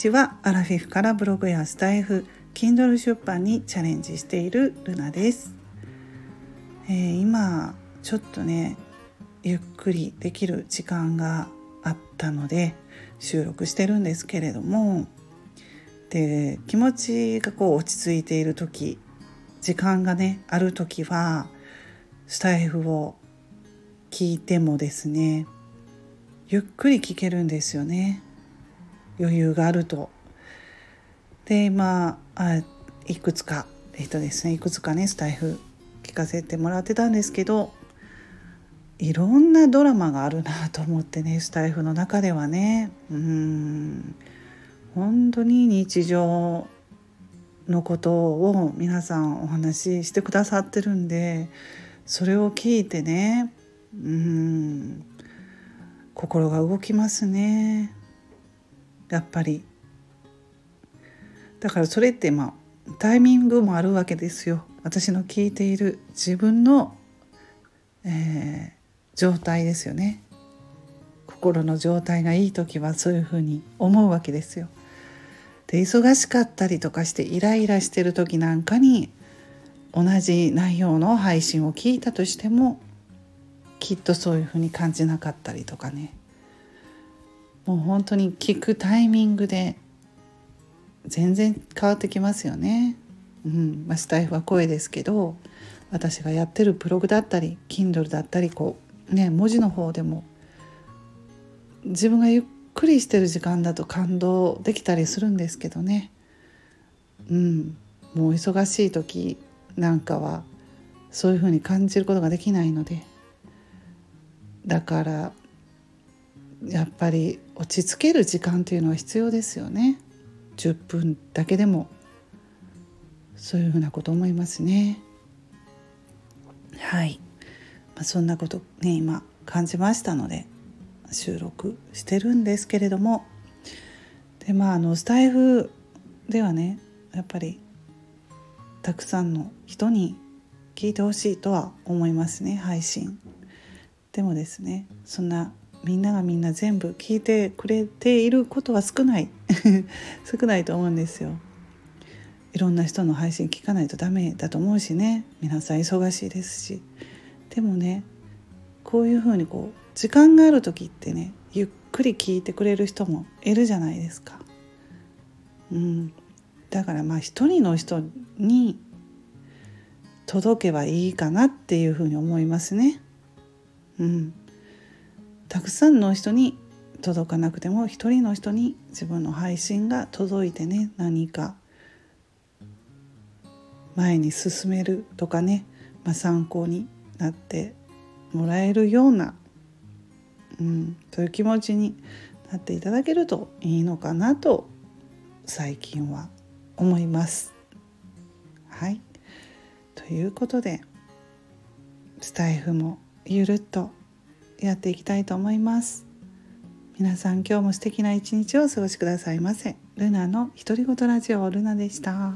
ちは。アラフィフからブログやスタイフ Kindle 出版にチャレンジしているルナです、えー、今ちょっとねゆっくりできる時間があったので収録してるんですけれどもで気持ちがこう落ち着いている時時間がねある時はスタイフを聞いてもですねゆっくり聞けるんですよね。余裕があると。でまああいくつかえっとですねいくつかねスタイフ聞かせてもらってたんですけどいろんなドラマがあるなと思ってねスタイフの中ではね。うん。本当に日常のことを皆さんお話ししてくださってるんでそれを聞いてねうん。心が動きますね。やっぱり。だからそれってまあタイミングもあるわけですよ。私の聞いている自分の、えー、状態ですよね。心の状態がいい時はそういうふうに思うわけですよ。で忙しかったりとかしてイライラしてる時なんかに同じ内容の配信を聞いたとしてもきっとそういうふうに感じなかったりとかね。もう本当に聞くタイミングで全然変わってきますよね。うん。まあ、スタイフは声ですけど私がやってるブログだったり Kindle だったりこうね文字の方でも自分がゆっくりしてる時間だと感動できたりするんですけどね。うん。もう忙しい時なんかはそういうふうに感じることができないので。だからやっぱり落ち着ける時間というのは必要ですよね。10分だけでもそういうふうなこと思いますね。はい、まあ、そんなことね今感じましたので収録してるんですけれども。でまああのスタイフではねやっぱりたくさんの人に聞いてほしいとは思いますね配信。でもですねそんなみんながみんな全部聞いてくれていることは少ない。少ないと思うんですよ。いろんな人の配信聞かないとダメだと思うしね。皆さん忙しいですし。でもねこういうふうにこう時間がある時ってねゆっくり聞いてくれる人もいるじゃないですか。うん、だからまあ一人の人に届けばいいかなっていうふうに思いますね。うん、たくさんの人に届かなくても一人の人に自分の配信が届いてね何か前に進めるとかね、まあ、参考になってもらえるような、うん、そういう気持ちになっていただけるといいのかなと最近は思います。はいということでスタイフもゆるっとやっていきたいと思います。皆さん今日も素敵な一日をお過ごしくださいませ。ルナの独り言ラジオルナでした。